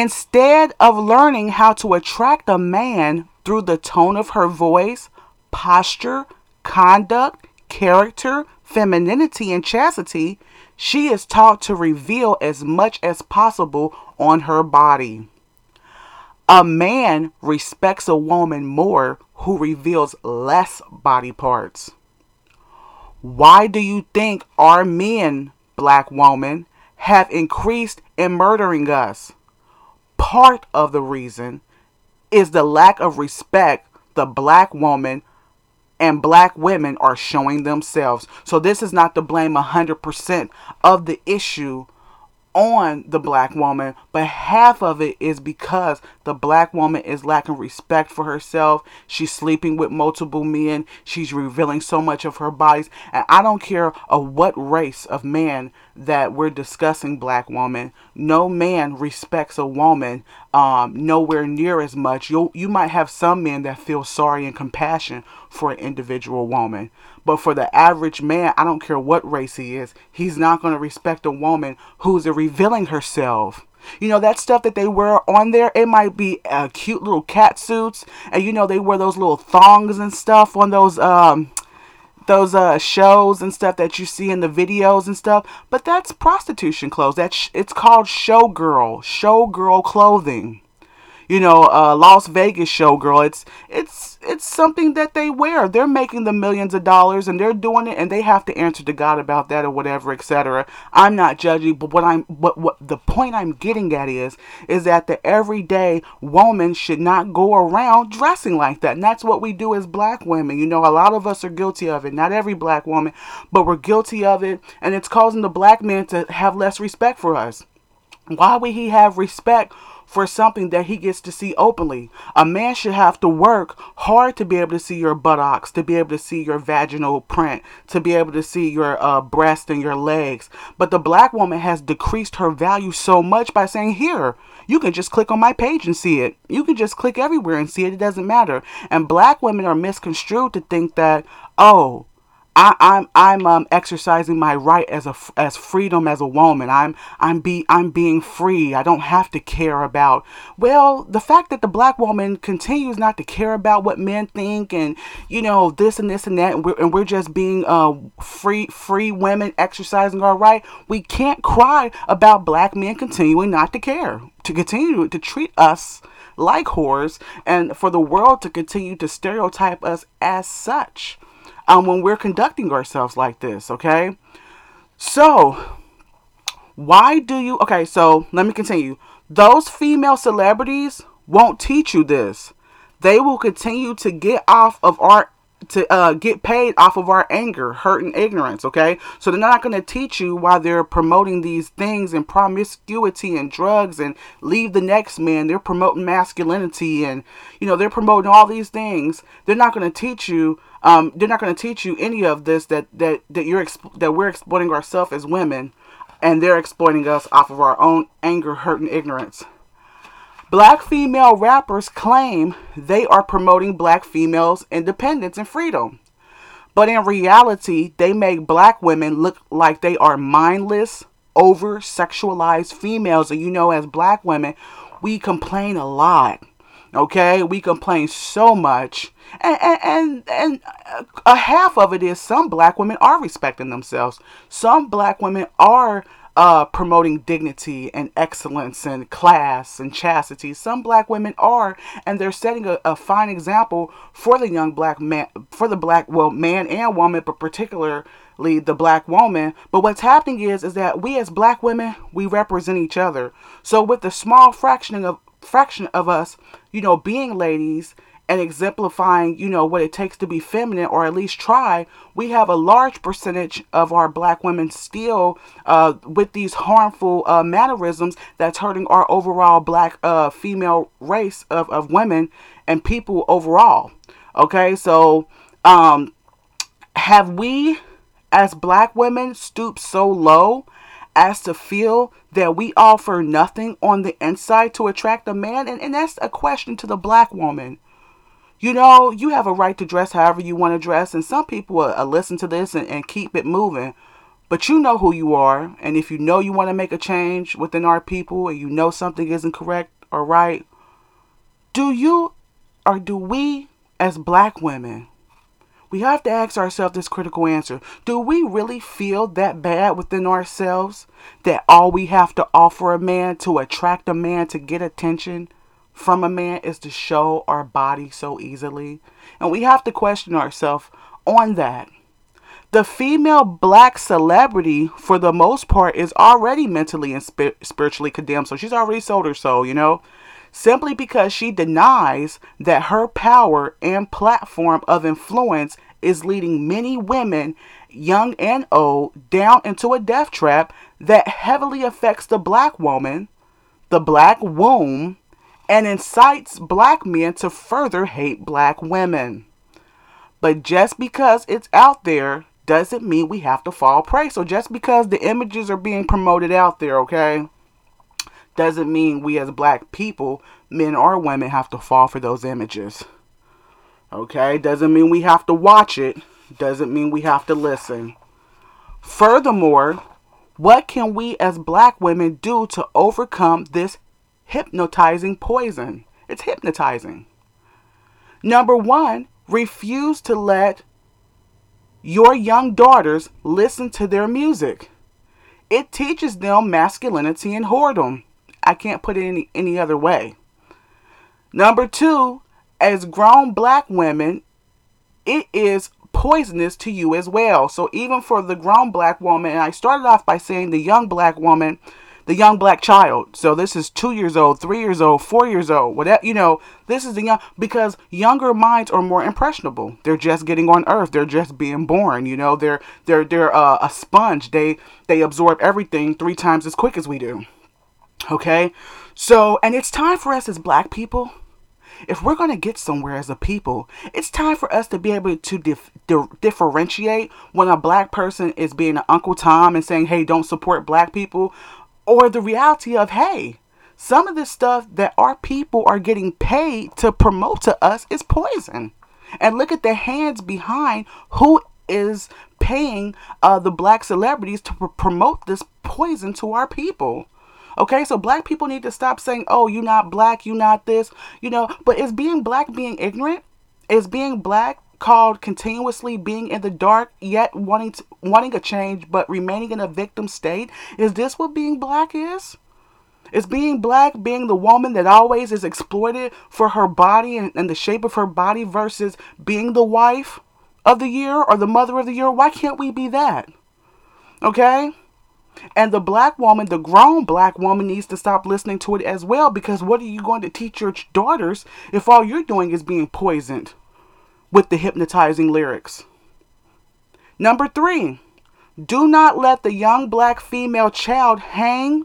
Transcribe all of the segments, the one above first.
Instead of learning how to attract a man through the tone of her voice, posture, conduct, character, femininity, and chastity, she is taught to reveal as much as possible on her body. A man respects a woman more who reveals less body parts. Why do you think our men, black woman, have increased in murdering us? Part of the reason is the lack of respect the black woman and black women are showing themselves. So this is not to blame 100% of the issue on the black woman, but half of it is because the black woman is lacking respect for herself. She's sleeping with multiple men. She's revealing so much of her bodies. And I don't care of what race of man that we're discussing black woman. No man respects a woman um, nowhere near as much. You you might have some men that feel sorry and compassion for an individual woman, but for the average man, I don't care what race he is, he's not going to respect a woman who's revealing herself. You know, that stuff that they wear on there, it might be uh, cute little cat suits. And, you know, they wear those little thongs and stuff on those, um, those uh, shows and stuff that you see in the videos and stuff. But that's prostitution clothes. That's, it's called showgirl, showgirl clothing you know, uh, Las Vegas showgirl. It's it's it's something that they wear. They're making the millions of dollars and they're doing it, and they have to answer to God about that or whatever, etc. I'm not judging, but what I'm what what the point I'm getting at is is that the everyday woman should not go around dressing like that, and that's what we do as black women. You know, a lot of us are guilty of it. Not every black woman, but we're guilty of it, and it's causing the black man to have less respect for us. Why would he have respect for something that he gets to see openly. A man should have to work hard to be able to see your buttocks, to be able to see your vaginal print, to be able to see your uh, breast and your legs. But the black woman has decreased her value so much by saying, Here, you can just click on my page and see it. You can just click everywhere and see it. It doesn't matter. And black women are misconstrued to think that, oh, I, I'm I'm um, exercising my right as a as freedom as a woman. I'm I'm be I'm being free. I don't have to care about. Well, the fact that the black woman continues not to care about what men think, and you know this and this and that, and we're, and we're just being uh free free women exercising our right. We can't cry about black men continuing not to care, to continue to treat us like whores, and for the world to continue to stereotype us as such um, when we're conducting ourselves like this, okay? So, why do you. Okay, so let me continue. Those female celebrities won't teach you this. They will continue to get off of our to uh, get paid off of our anger, hurt, and ignorance. Okay, so they're not going to teach you why they're promoting these things and promiscuity and drugs and leave the next man. They're promoting masculinity and you know they're promoting all these things. They're not going to teach you. Um, they're not going to teach you any of this that that that you're exp- that we're exploiting ourselves as women, and they're exploiting us off of our own anger, hurt, and ignorance. Black female rappers claim they are promoting black females' independence and freedom. But in reality, they make black women look like they are mindless, over sexualized females. And you know, as black women, we complain a lot. Okay, we complain so much, and and and, and a half of it is some black women are respecting themselves. Some black women are uh, promoting dignity and excellence and class and chastity. Some black women are, and they're setting a, a fine example for the young black man, for the black well man and woman, but particularly the black woman. But what's happening is, is that we as black women we represent each other. So with the small fractioning of fraction of us, you know, being ladies and exemplifying, you know, what it takes to be feminine or at least try, we have a large percentage of our black women still uh, with these harmful uh, mannerisms that's hurting our overall black uh, female race of, of women and people overall. Okay, so um, have we as black women stooped so low as to feel that we offer nothing on the inside to attract a man? And, and that's a question to the black woman you know, you have a right to dress however you want to dress, and some people will, will listen to this and, and keep it moving. But you know who you are, and if you know you want to make a change within our people and you know something isn't correct or right, do you or do we as black women we have to ask ourselves this critical answer. Do we really feel that bad within ourselves that all we have to offer a man to attract a man to get attention from a man is to show our body so easily? And we have to question ourselves on that. The female black celebrity, for the most part, is already mentally and spiritually condemned. So she's already sold her soul, you know? simply because she denies that her power and platform of influence is leading many women, young and old, down into a death trap that heavily affects the black woman, the black womb, and incites black men to further hate black women. But just because it's out there doesn't mean we have to fall prey. So just because the images are being promoted out there, okay? doesn't mean we as black people, men or women, have to fall for those images. Okay? Doesn't mean we have to watch it. Doesn't mean we have to listen. Furthermore, what can we as black women do to overcome this hypnotizing poison? It's hypnotizing. Number one, refuse to let your young daughters listen to their music. It teaches them masculinity and whoredom. I can't put it any, any other way. Number two, as grown black women, it is poisonous to you as well. So even for the grown black woman, and I started off by saying the young black woman, the young black child. So this is two years old, three years old, four years old, whatever you know. This is the young because younger minds are more impressionable. They're just getting on earth. They're just being born. You know, they're they're they're uh, a sponge. They they absorb everything three times as quick as we do. Okay? So, and it's time for us as black people, if we're going to get somewhere as a people, it's time for us to be able to dif- di- differentiate when a black person is being an Uncle Tom and saying, hey, don't support black people, or the reality of, hey, some of this stuff that our people are getting paid to promote to us is poison. And look at the hands behind who is paying uh, the black celebrities to pr- promote this poison to our people. Okay, so black people need to stop saying, oh, you're not black, you're not this, you know. But is being black being ignorant? Is being black called continuously being in the dark yet wanting to, wanting a change but remaining in a victim state? Is this what being black is? Is being black being the woman that always is exploited for her body and, and the shape of her body versus being the wife of the year or the mother of the year? Why can't we be that? Okay? And the black woman, the grown black woman, needs to stop listening to it as well because what are you going to teach your daughters if all you're doing is being poisoned with the hypnotizing lyrics? Number three, do not let the young black female child hang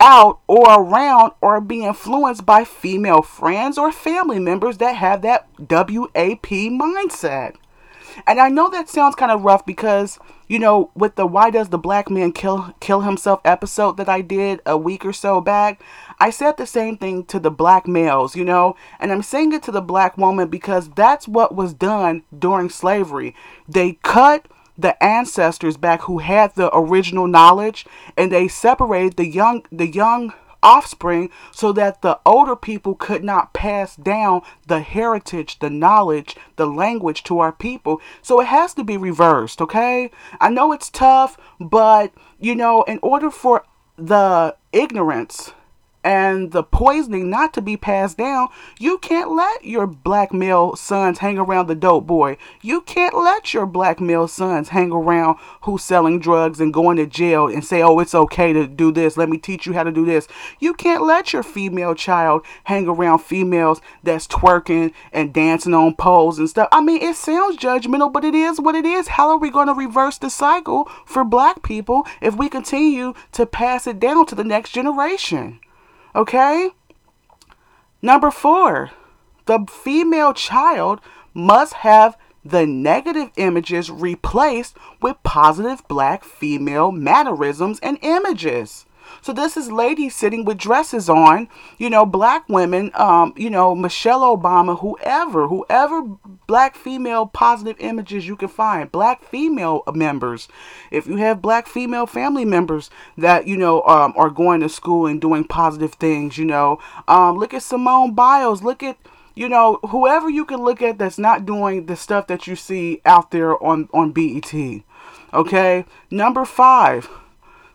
out or around or be influenced by female friends or family members that have that WAP mindset. And I know that sounds kind of rough because, you know, with the why does the black man kill kill himself episode that I did a week or so back, I said the same thing to the black males, you know, and I'm saying it to the black woman because that's what was done during slavery. They cut the ancestors back who had the original knowledge and they separated the young the young offspring so that the older people could not pass down the heritage, the knowledge, the language to our people. So it has to be reversed, okay? I know it's tough, but you know, in order for the ignorance and the poisoning not to be passed down, you can't let your black male sons hang around the dope boy. You can't let your black male sons hang around who's selling drugs and going to jail and say, oh, it's okay to do this. Let me teach you how to do this. You can't let your female child hang around females that's twerking and dancing on poles and stuff. I mean, it sounds judgmental, but it is what it is. How are we going to reverse the cycle for black people if we continue to pass it down to the next generation? Okay? Number four, the female child must have the negative images replaced with positive black female mannerisms and images. So this is ladies sitting with dresses on, you know, black women, um, you know, Michelle Obama, whoever, whoever black female positive images you can find, black female members. If you have black female family members that, you know, um, are going to school and doing positive things, you know, um, look at Simone Biles, look at you know, whoever you can look at that's not doing the stuff that you see out there on, on BET. Okay? Number five,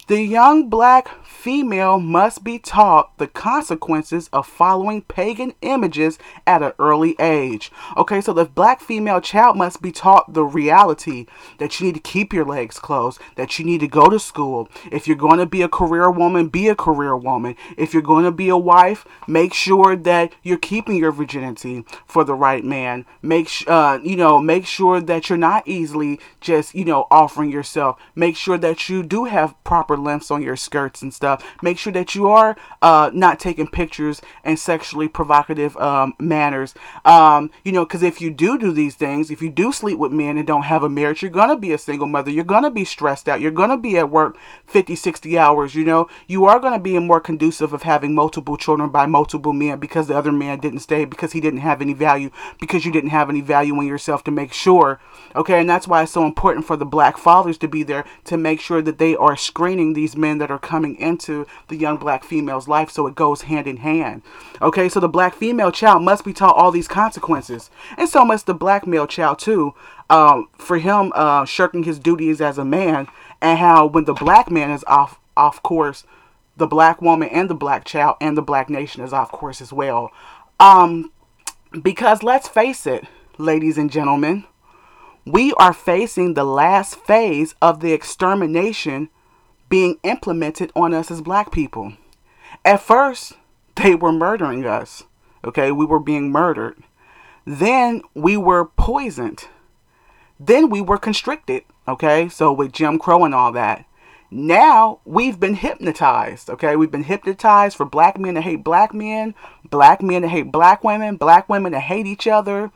the young black female must be taught the consequences of following pagan images at an early age. Okay, so the black female child must be taught the reality that you need to keep your legs closed, that you need to go to school. If you're going to be a career woman, be a career woman. If you're going to be a wife, make sure that you're keeping your virginity for the right man. Make uh, you know, make sure that you're not easily just, you know, offering yourself. Make sure that you do have proper lengths on your skirts and stuff Make sure that you are uh, not taking pictures in sexually provocative um, manners. Um, you know, because if you do do these things, if you do sleep with men and don't have a marriage, you're going to be a single mother. You're going to be stressed out. You're going to be at work 50, 60 hours. You know, you are going to be more conducive of having multiple children by multiple men because the other man didn't stay, because he didn't have any value, because you didn't have any value in yourself to make sure. Okay, and that's why it's so important for the black fathers to be there to make sure that they are screening these men that are coming into the young black female's life so it goes hand in hand. Okay, so the black female child must be taught all these consequences, and so must the black male child too. Um, for him uh, shirking his duties as a man, and how when the black man is off off course, the black woman and the black child and the black nation is off course as well. Um, because let's face it, ladies and gentlemen, we are facing the last phase of the extermination being implemented on us as black people. At first, they were murdering us. Okay, we were being murdered. Then we were poisoned. Then we were constricted. Okay, so with Jim Crow and all that. Now we've been hypnotized. Okay, we've been hypnotized for black men to hate black men, black men to hate black women, black women to hate each other.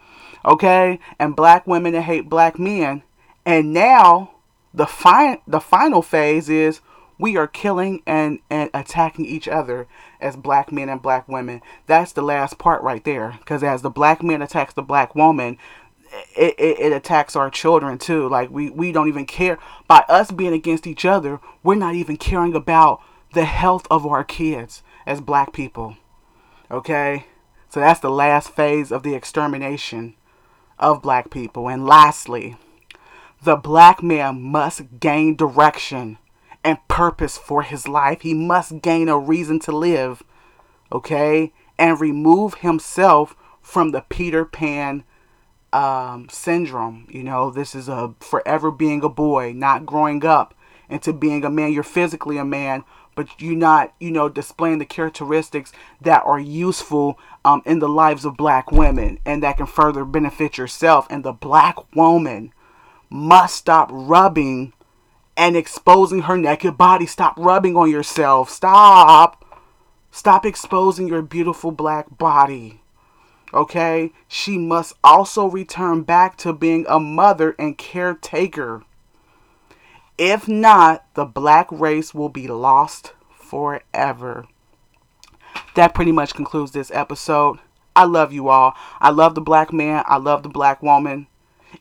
Okay, and black women to hate black men. And now the fi- the final phase is we are killing and, and attacking each other as black men and black women. That's the last part right there. Because as the black man attacks the black woman, it, it, it, attacks our children too. Like we, we don't even care. By us being against each other, we're not even caring about the health of our kids as black people. Okay? So that's the last phase of the extermination of black people. And lastly, the black man must gain direction and purpose for his life. He must gain a reason to live, okay? And remove himself from the Peter Pan um, syndrome. You know, this is a forever being a boy, not growing up into being a man. You're physically a man, but you're not, you know, displaying the characteristics that are useful um, in the lives of black women and that can further benefit yourself. And the black woman must stop rubbing and exposing her naked body. Stop rubbing on yourself. Stop. Stop exposing your beautiful black body. Okay? She must also return back to being a mother and caretaker. If not, the black race will be lost forever. That pretty much concludes this episode. I love you all. I love the black man. I love the black woman.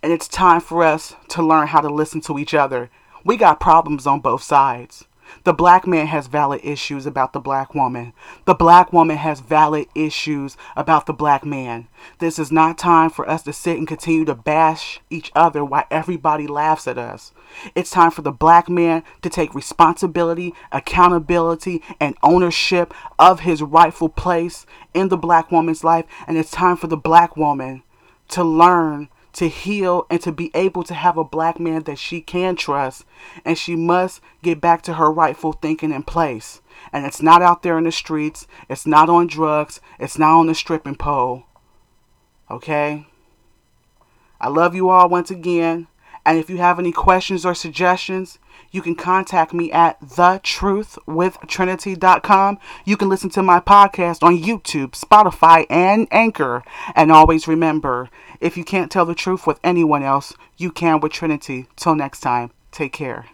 And it's time for us to learn how to listen to each other. We got problems on both sides. The black man has valid issues about the black woman. The black woman has valid issues about the black man. This is not time for us to sit and continue to bash each other while everybody laughs at us. It's time for the black man to take responsibility, accountability, and ownership of his rightful place in the black woman's life. And it's time for the black woman to learn to heal and to be able to have a black man that she can trust. And she must get back to her rightful thinking in place. And it's not out there in the streets, it's not on drugs, it's not on the stripping pole. Okay? I love you all once again. And if you have any questions or suggestions, you can contact me at thetruthwithtrinity.com. You can listen to my podcast on YouTube, Spotify, and Anchor. And always remember, if you can't tell the truth with anyone else, you can with Trinity. Till next time, take care.